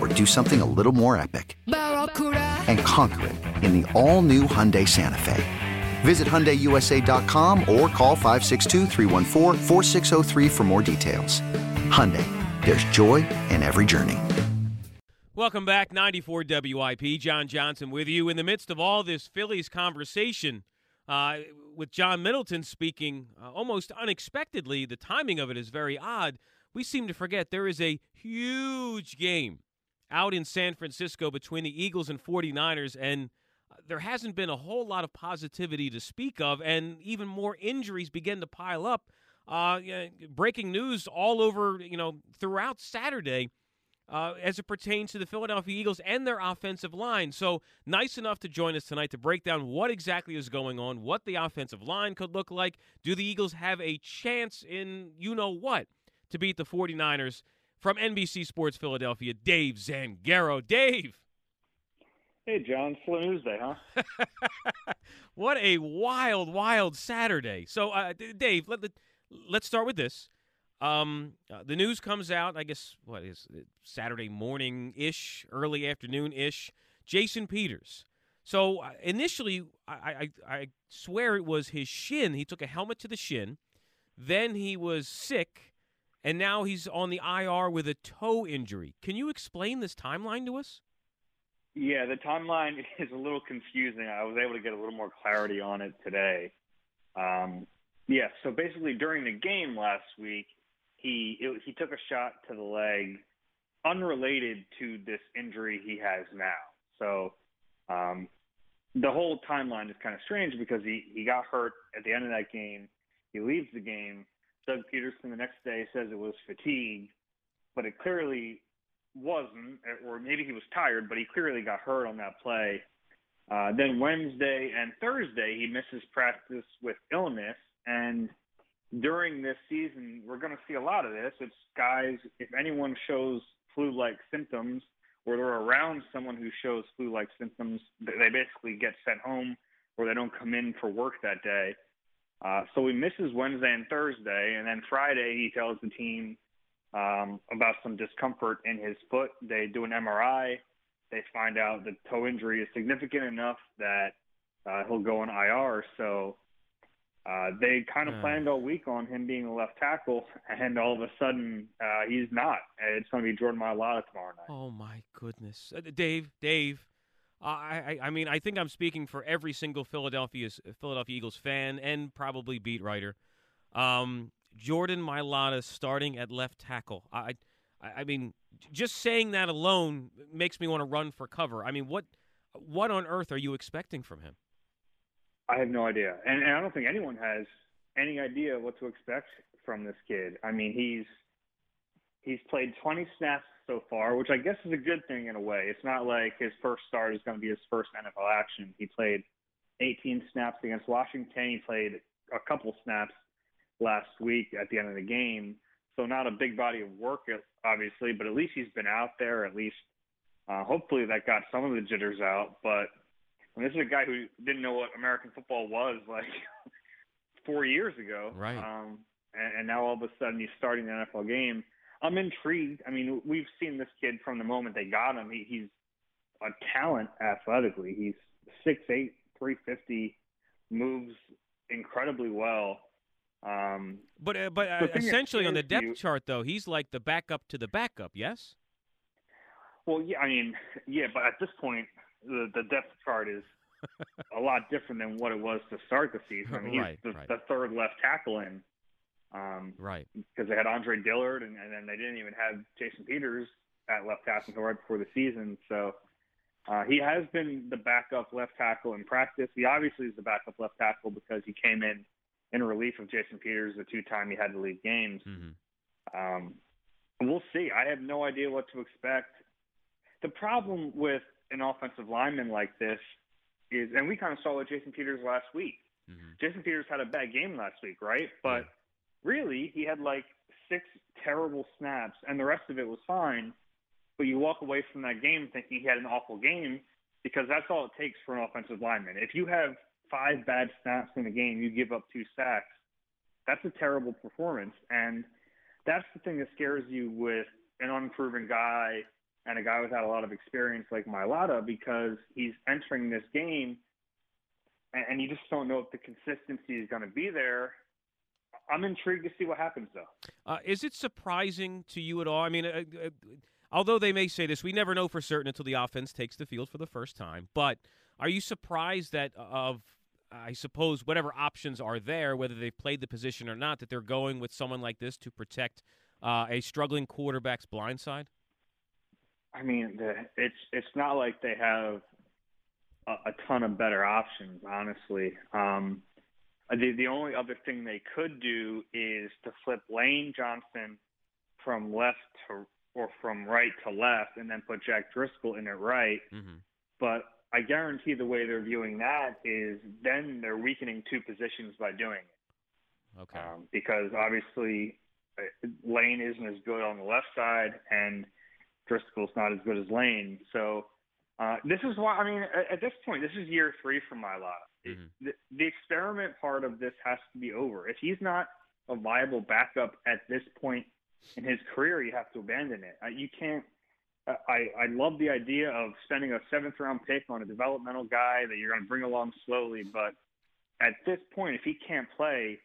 or do something a little more epic? And conquer it in the all-new Hyundai Santa Fe. Visit HyundaiUSA.com or call 562 for more details. Hyundai, there's joy in every journey. Welcome back, 94 WIP. John Johnson with you in the midst of all this Phillies conversation uh, with John Middleton speaking uh, almost unexpectedly. The timing of it is very odd. We seem to forget there is a huge game out in San Francisco between the Eagles and 49ers, and there hasn't been a whole lot of positivity to speak of, and even more injuries begin to pile up. Uh, breaking news all over, you know, throughout Saturday uh, as it pertains to the Philadelphia Eagles and their offensive line. So, nice enough to join us tonight to break down what exactly is going on, what the offensive line could look like. Do the Eagles have a chance in you know what to beat the 49ers? From NBC Sports Philadelphia, Dave Zangaro. Dave. Hey, John. Slow news day, huh? what a wild, wild Saturday. So, uh, Dave, let, let's start with this. Um, uh, the news comes out, I guess, what is it, Saturday morning ish, early afternoon ish. Jason Peters. So uh, initially, I, I, I swear it was his shin. He took a helmet to the shin. Then he was sick, and now he's on the IR with a toe injury. Can you explain this timeline to us? Yeah, the timeline is a little confusing. I was able to get a little more clarity on it today. Um, yeah, so basically during the game last week, he it, he took a shot to the leg unrelated to this injury he has now. So um, the whole timeline is kind of strange because he, he got hurt at the end of that game. He leaves the game. Doug Pederson the next day says it was fatigue, but it clearly wasn't, or maybe he was tired, but he clearly got hurt on that play. Uh, then Wednesday and Thursday, he misses practice with illness. And during this season, we're going to see a lot of this. It's guys, if anyone shows flu like symptoms or they're around someone who shows flu like symptoms, they basically get sent home or they don't come in for work that day. Uh, so he misses Wednesday and Thursday, and then Friday he tells the team um, about some discomfort in his foot. They do an MRI. They find out the toe injury is significant enough that uh, he'll go on IR. So uh, they kind of yeah. planned all week on him being a left tackle, and all of a sudden uh, he's not. It's going to be Jordan Mailata tomorrow night. Oh my goodness, uh, Dave, Dave. I, I mean, I think I'm speaking for every single Philadelphia Philadelphia Eagles fan and probably beat writer. Um, Jordan Mailata starting at left tackle. I, I, I mean, just saying that alone makes me want to run for cover. I mean, what, what on earth are you expecting from him? I have no idea, and, and I don't think anyone has any idea what to expect from this kid. I mean, he's he's played 20 snaps so far, which I guess is a good thing in a way. It's not like his first start is going to be his first NFL action. He played 18 snaps against Washington. He played a couple snaps last week at the end of the game. So not a big body of work, obviously, but at least he's been out there. At least, uh, hopefully, that got some of the jitters out. But and this is a guy who didn't know what American football was like four years ago. Right. Um, and, and now all of a sudden he's starting the NFL game. I'm intrigued. I mean, we've seen this kid from the moment they got him. He, he's a talent athletically. He's six eight, three fifty, moves incredibly well. Um, but uh, but uh, essentially on the depth you, chart, though, he's like the backup to the backup. Yes. Well, yeah, I mean, yeah, but at this point, the the depth chart is a lot different than what it was to start the season. I mean, he's right, the, right. the third left tackle in. Um, right. Because they had Andre Dillard, and, and then they didn't even have Jason Peters at left tackle until right before the season. So uh, he has been the backup left tackle in practice. He obviously is the backup left tackle because he came in in relief of Jason Peters the two time he had to leave games. Mm-hmm. Um, we'll see. I have no idea what to expect. The problem with an offensive lineman like this is, and we kind of saw with Jason Peters last week. Mm-hmm. Jason Peters had a bad game last week, right? But really, he had like six terrible snaps, and the rest of it was fine. But you walk away from that game thinking he had an awful game because that's all it takes for an offensive lineman. If you have five bad snaps in a game, you give up two sacks. That's a terrible performance, and that's the thing that scares you with an unproven guy and a guy without a lot of experience like Mailata because he's entering this game and you just don't know if the consistency is going to be there. I'm intrigued to see what happens, though. Uh, is it surprising to you at all? I mean, uh, uh, although they may say this, we never know for certain until the offense takes the field for the first time. But are you surprised that uh, of, I suppose, whatever options are there, whether they've played the position or not, that they're going with someone like this to protect uh, a struggling quarterback's blind side? I mean, the, it's it's not like they have a, a ton of better options, honestly. Um, the the only other thing they could do is to flip Lane Johnson from left to or from right to left, and then put Jack Driscoll in at right. Mm-hmm. But I guarantee the way they're viewing that is then they're weakening two positions by doing it. Okay. Um, because obviously uh, Lane isn't as good on the left side, and Driscoll's not as good as Lane. So uh, this is why I mean at, at this point, this is year three for Mailata. Mm-hmm. The, the experiment part of this has to be over. If he's not a viable backup at this point in his career, you have to abandon it. You can't. I I love the idea of spending a seventh round pick on a developmental guy that you're going to bring along slowly, but at this point, if he can't play,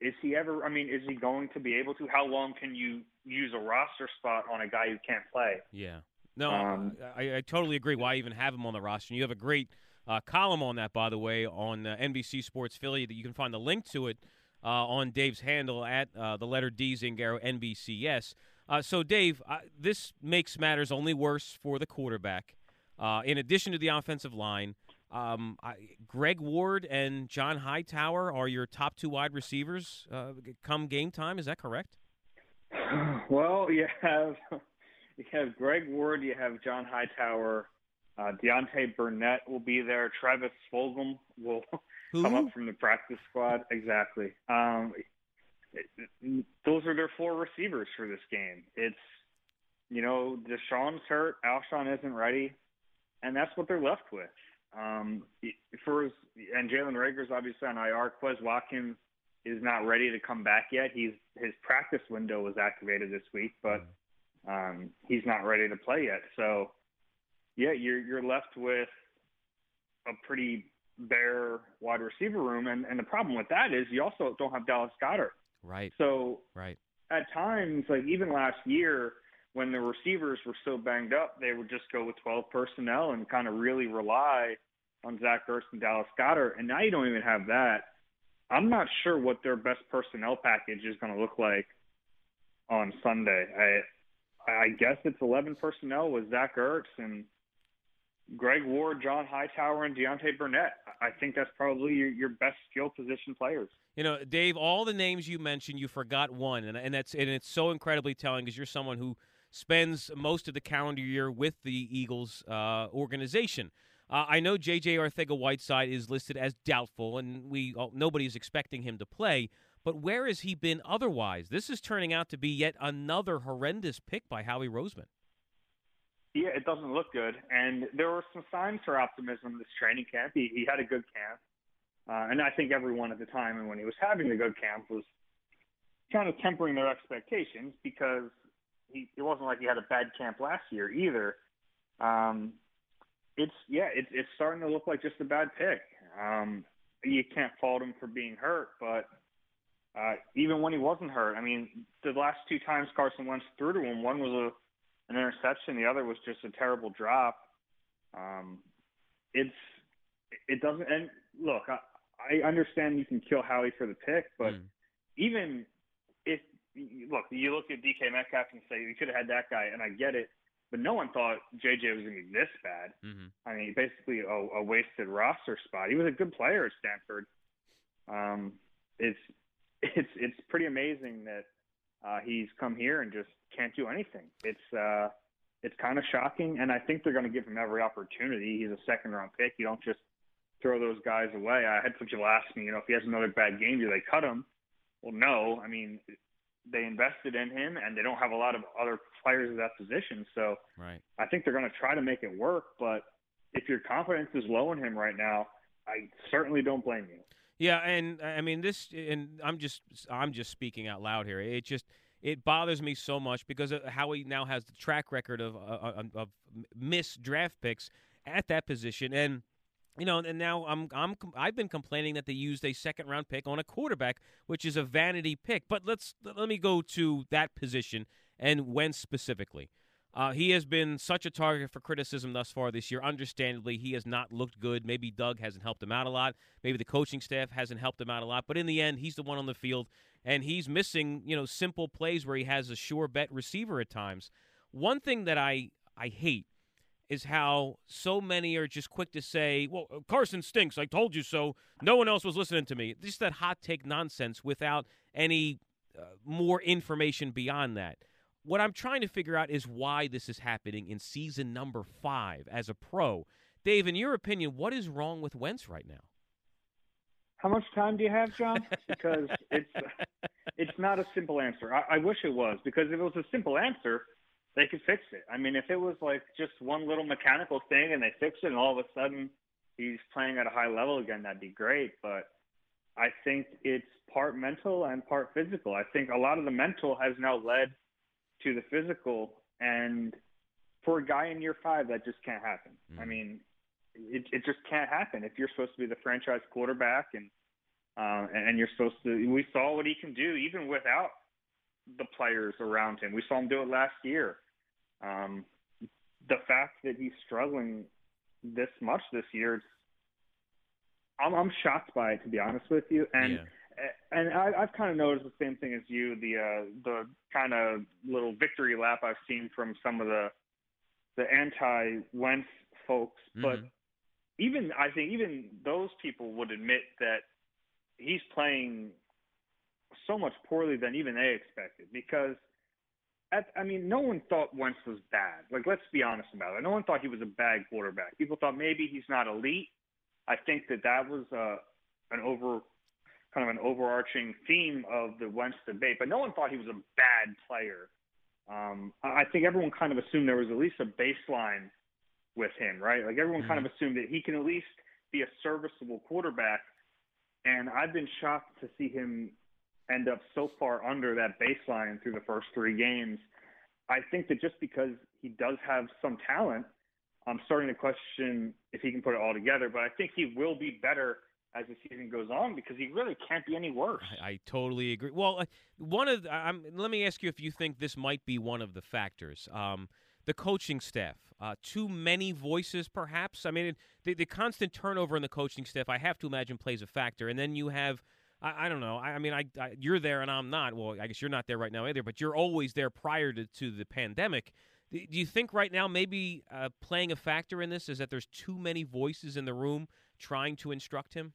is he ever? I mean, is he going to be able to? How long can you use a roster spot on a guy who can't play? Yeah. No, Um, I, I totally agree. Why even have him on the roster? You have a great uh, column on that, by the way, on uh, NBC Sports Philly. That you can find the link to it uh, on Dave's handle at uh, the letter D Zangaro NBCS. Uh, so, Dave, uh, this makes matters only worse for the quarterback. In addition to the offensive line, um, I, Greg Ward and John Hightower are your top two wide receivers come game time. Is that correct? Well, you have you have Greg Ward, you have John Hightower, uh, Deontay Burnett will be there. Travis Fulgham will Who? come up from the practice squad. Exactly. Um, those are their four receivers for this game. It's you know DeSean's hurt, Alshon isn't ready, and that's what they're left with. Um, for his, and Jalen Reagor's obviously on IR. Quez Watkins is not ready to come back yet. He's his practice window was activated this week, but um, he's not ready to play yet. So, yeah, you're you're left with a pretty bare wide receiver room, and and the problem with that is you also don't have Dallas Goedert. Right. So Right. at times, like even last year, when the receivers were so banged up, they would just go with 12 personnel and kind of really rely on Zach Ertz and Dallas Goedert. And now you don't even have that. I'm not sure what their best personnel package is going to look like on Sunday. I I guess it's 11 personnel with Zach Ertz and Greg Ward, John Hightower, and Deontay Burnett. I think that's probably your, your best skill position players. You know, Dave, all the names you mentioned, you forgot one, and and that's and it's so incredibly telling because you're someone who spends most of the calendar year with the Eagles uh, organization. Uh, I know J.J. Arcega-Whiteside is listed as doubtful, and we all, nobody's expecting him to play. But where has he been otherwise? This is turning out to be yet another horrendous pick by Howie Roseman. Yeah, it doesn't look good. And there were some signs for optimism this training camp. He, he had a good camp. Uh, and I think everyone at the time and when he was having the good camp was kind of tempering their expectations because he it wasn't like he had a bad camp last year either. Um, it's yeah, it's it's starting to look like just a bad pick. Um, you can't fault him for being hurt, but uh, even when he wasn't hurt, I mean, the last two times Carson Wentz threw to him, one was a an interception, the other was just a terrible drop. Um, it's it doesn't and look, I, I understand you can kill Howie for the pick, but mm. even if look, you look at DK Metcalf and say you could have had that guy, and I get it, but no one thought JJ was going to be this bad. Mm-hmm. I mean, basically a, a wasted roster spot. He was a good player at Stanford. Um, it's it's it's pretty amazing that uh, he's come here and just can't do anything. It's uh, it's kind of shocking, and I think they're going to give him every opportunity. He's a second round pick. You don't just throw those guys away. I had some people ask me, you know, if he has another bad game, do they cut him? Well, no. I mean, they invested in him, and they don't have a lot of other players at that position. So right. I think they're going to try to make it work. But if your confidence is low in him right now, I certainly don't blame you. Yeah, and I mean this, and I'm just I'm just speaking out loud here. It just it bothers me so much because Howie now has the track record of uh, uh, um, of, of missed draft picks at that position, and you know, and now I'm I'm I've been complaining that they used a second round pick on a quarterback, which is a vanity pick. But let's let me go to that position and Wentz specifically. Uh, he has been such a target for criticism thus far this year. Understandably, he has not looked good. Maybe Doug hasn't helped him out a lot. Maybe the coaching staff hasn't helped him out a lot. But in the end, he's the one on the field, and he's missing you know simple plays where he has a sure bet receiver at times. One thing that I I hate is how so many are just quick to say, well, Carson stinks. I told you so. No one else was listening to me. Just that hot take nonsense without any uh, more information beyond that. What I'm trying to figure out is why this is happening in season number five as a pro. Dave, in your opinion, what is wrong with Wentz right now? How much time do you have, John? Because it's it's not a simple answer. I, I wish it was because if it was a simple answer, they could fix it. I mean, if it was like just one little mechanical thing and they fix it and all of a sudden he's playing at a high level again, that'd be great. But I think it's part mental and part physical. I think a lot of the mental has now led to the physical. And for a guy in year five, that just can't happen. Mm. I mean, it, it just can't happen. If you're supposed to be the franchise quarterback and uh, and you're supposed to, we saw what he can do even without the players around him. We saw him do it last year. Um, the fact that he's struggling this much this year, I'm, I'm shocked by it to be honest with you. And yeah. And I, I've kind of noticed the same thing as you. The uh, the kind of little victory lap I've seen from some of the the anti Wentz folks, mm-hmm. but even I think even those people would admit that he's playing so much poorly than even they expected because at, I mean, no one thought Wentz was bad. Like, let's be honest about it. No one thought he was a bad quarterback. People thought maybe he's not elite. I think that that was uh, an over, kind of an overarching theme of the Wentz debate. But no one thought he was a bad player. Um, I think everyone kind of assumed there was at least a baseline with him, right? Like everyone mm-hmm. kind of assumed that he can at least be a serviceable quarterback. And I've been shocked to see him end up so far under that baseline through the first three games. I think that just because he does have some talent, I'm starting to question if he can put it all together. But I think he will be better as the season goes on because he really can't be any worse. I, I totally agree. Well, uh, one of the, let me ask you if you think this might be one of the factors. Um, the coaching staff, uh, too many voices, perhaps. I mean, the, the constant turnover in the coaching staff, I have to imagine, plays a factor. And then you have I, I don't know. I, I mean, I, I, you're there and I'm not. Well, I guess you're not there right now either. But you're always there prior to, to the pandemic. Do you think right now maybe uh, playing a factor in this is that there's too many voices in the room trying to instruct him?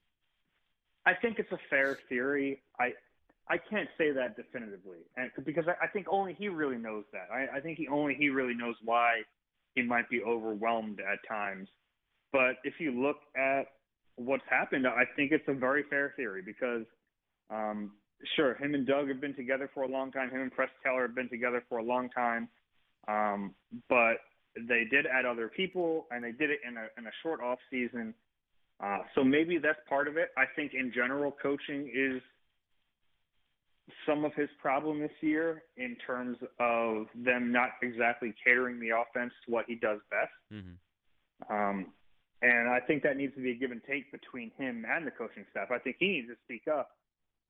I think it's a fair theory. I I can't say that definitively, and because I, think only he really knows that. I, I think he only he really knows why he might be overwhelmed at times. But if you look at what's happened, I think it's a very fair theory because, um, sure, him and Doug have been together for a long time. Him and Press Taylor have been together for a long time. Um, but they did add other people, and they did it in a in a short off season. Uh, so maybe that's part of it. I think in general, coaching is some of his problem this year in terms of them not exactly catering the offense to what he does best. Mm-hmm. Um, and I think that needs to be a give and take between him and the coaching staff. I think he needs to speak up,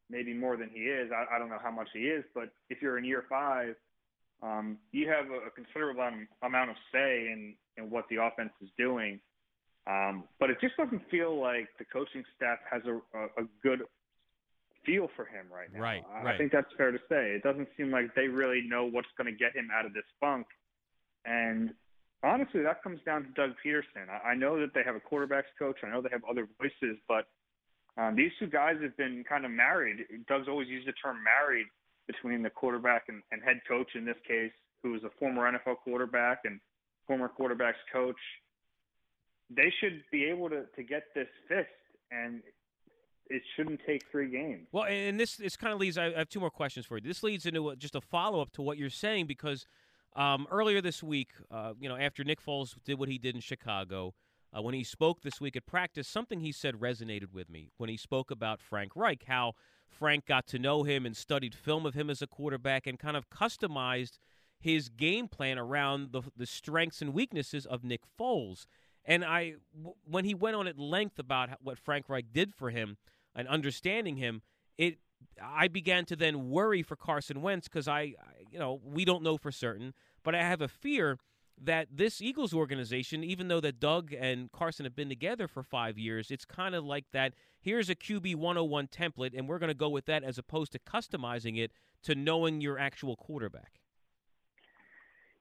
maybe more than he is. I, I don't know how much he is, but if you're in year five, um, you have a, a considerable amount of say in, in what the offense is doing. Um, but it just doesn't feel like the coaching staff has a, a, a good feel for him right now. Right, I, right. I think that's fair to say. It doesn't seem like they really know what's going to get him out of this funk. And honestly, that comes down to Doug Pederson. I, I know that they have a quarterbacks coach. I know they have other voices, but um, these two guys have been kind of married. Doug's always used the term married between the quarterback and, and head coach in this case, who is a former NFL quarterback and former quarterbacks coach. They should be able to, to get this fixed, and it shouldn't take three games. Well, and this this kind of leads. I have two more questions for you. This leads into just a follow up to what you're saying because um, earlier this week, uh, you know, after Nick Foles did what he did in Chicago, uh, when he spoke this week at practice, something he said resonated with me when he spoke about Frank Reich, how Frank got to know him and studied film of him as a quarterback and kind of customized his game plan around the the strengths and weaknesses of Nick Foles. And I, w- when he went on at length about what Frank Reich did for him, and understanding him, it I began to then worry for Carson Wentz because I, you know, we don't know for certain, but I have a fear that this Eagles organization, even though that Doug and Carson have been together for five years, it's kind of like that. Here's a QB 101 template, and we're going to go with that as opposed to customizing it to knowing your actual quarterback.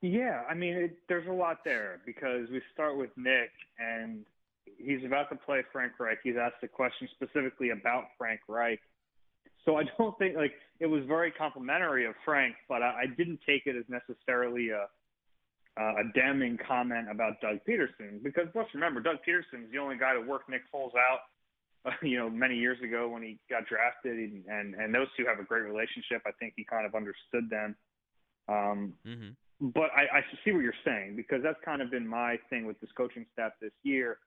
Yeah, I mean, it, there's a lot there because we start with Nick, and he's about to play Frank Reich. He's asked a question specifically about Frank Reich. So I don't think like it was very complimentary of Frank, but I, I didn't take it as necessarily a a damning comment about Doug Pederson because let's remember Doug Pederson is the only guy to work Nick Foles out. You know, many years ago when he got drafted, and, and and those two have a great relationship. I think he kind of understood them. Um, mm-hmm. But I, I see what you're saying because that's kind of been my thing with this coaching staff this year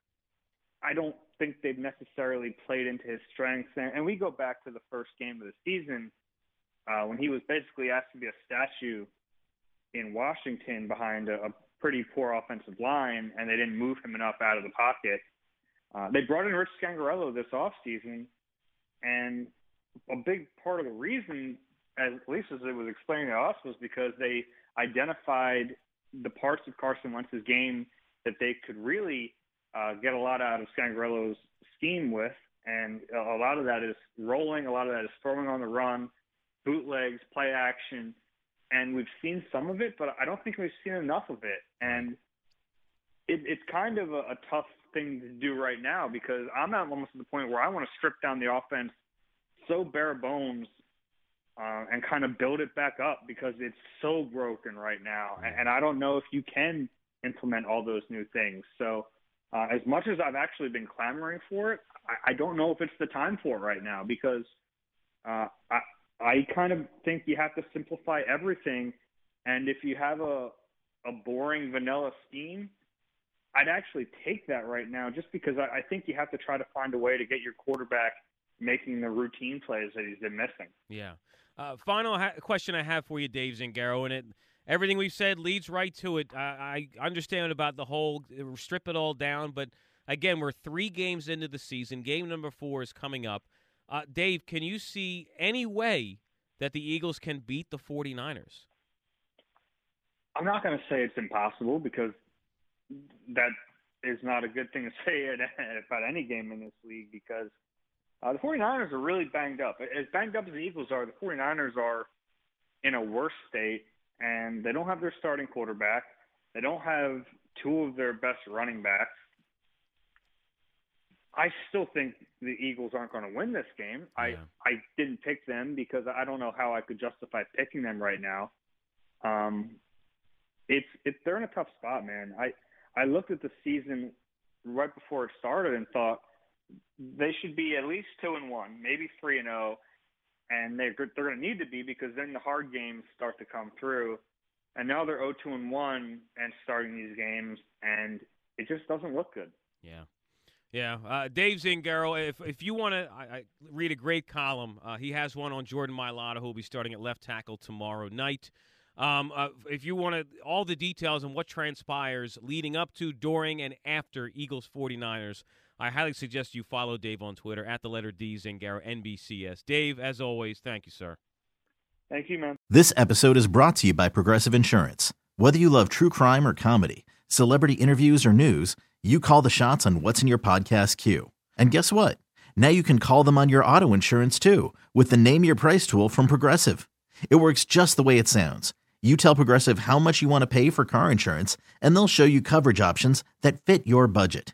I don't think they've necessarily played into his strengths. And, and we go back to the first game of the season uh, when he was basically asked to be a statue in Washington behind a, a pretty poor offensive line, and they didn't move him enough out of the pocket. Uh, they brought in Rich Scangarello this offseason, and a big part of the reason, at least as it was explained to us, was because they identified the parts of Carson Wentz's game that they could really uh, get a lot out of Scangarello's scheme with, and a lot of that is rolling, a lot of that is throwing on the run, bootlegs, play action, and we've seen some of it, but I don't think we've seen enough of it. And it, it's kind of a, a tough thing to do right now because I'm at almost at the point where I want to strip down the offense so bare bones uh, and kind of build it back up because it's so broken right now. And, and I don't know if you can implement all those new things. So uh, as much as I've actually been clamoring for it, I, I don't know if it's the time for it right now because uh, I, I kind of think you have to simplify everything. And if you have a, a boring vanilla scheme, I'd actually take that right now just because I, I think you have to try to find a way to get your quarterback making the routine plays that he's been missing. Yeah. Uh, final ha- question I have for you, Dave Zangaro, and it everything we've said leads right to it. I, I understand about the whole strip it all down, but again, we're three games into the season. Game number four is coming up. Uh, Dave, can you see any way that the Eagles can beat the 49ers? I'm not going to say it's impossible because that is not a good thing to say about any game in this league because uh, the 49ers are really banged up. As banged up as the Eagles are, the 49ers are in a worse state and they don't have their starting quarterback. They don't have two of their best running backs. I still think the Eagles aren't going to win this game. Yeah. I I didn't pick them because I don't know how I could justify picking them right now. Um, it's it's they're in a tough spot, man. I I looked at the season right before it started and thought they should be at least two and one, maybe three and zero, oh, and they're they're going to need to be because then the hard games start to come through, and now they're 0-2 and one and starting these games, and it just doesn't look good. Yeah. Yeah, uh, Dave Zangaro. If if you want to read a great column, uh, he has one on Jordan Mailata, who will be starting at left tackle tomorrow night. Um, uh, if you want to, all the details on what transpires leading up to, during, and after Eagles 49ers, I highly suggest you follow Dave on Twitter at the letter D Zangaro NBCS. Dave, as always, thank you, sir. Thank you, man. This episode is brought to you by Progressive Insurance. Whether you love true crime or comedy, celebrity interviews or news you call the shots on what's in your podcast queue. And guess what? Now you can call them on your auto insurance too with the Name Your Price tool from Progressive. It works just the way it sounds. You tell Progressive how much you want to pay for car insurance, and they'll show you coverage options that fit your budget.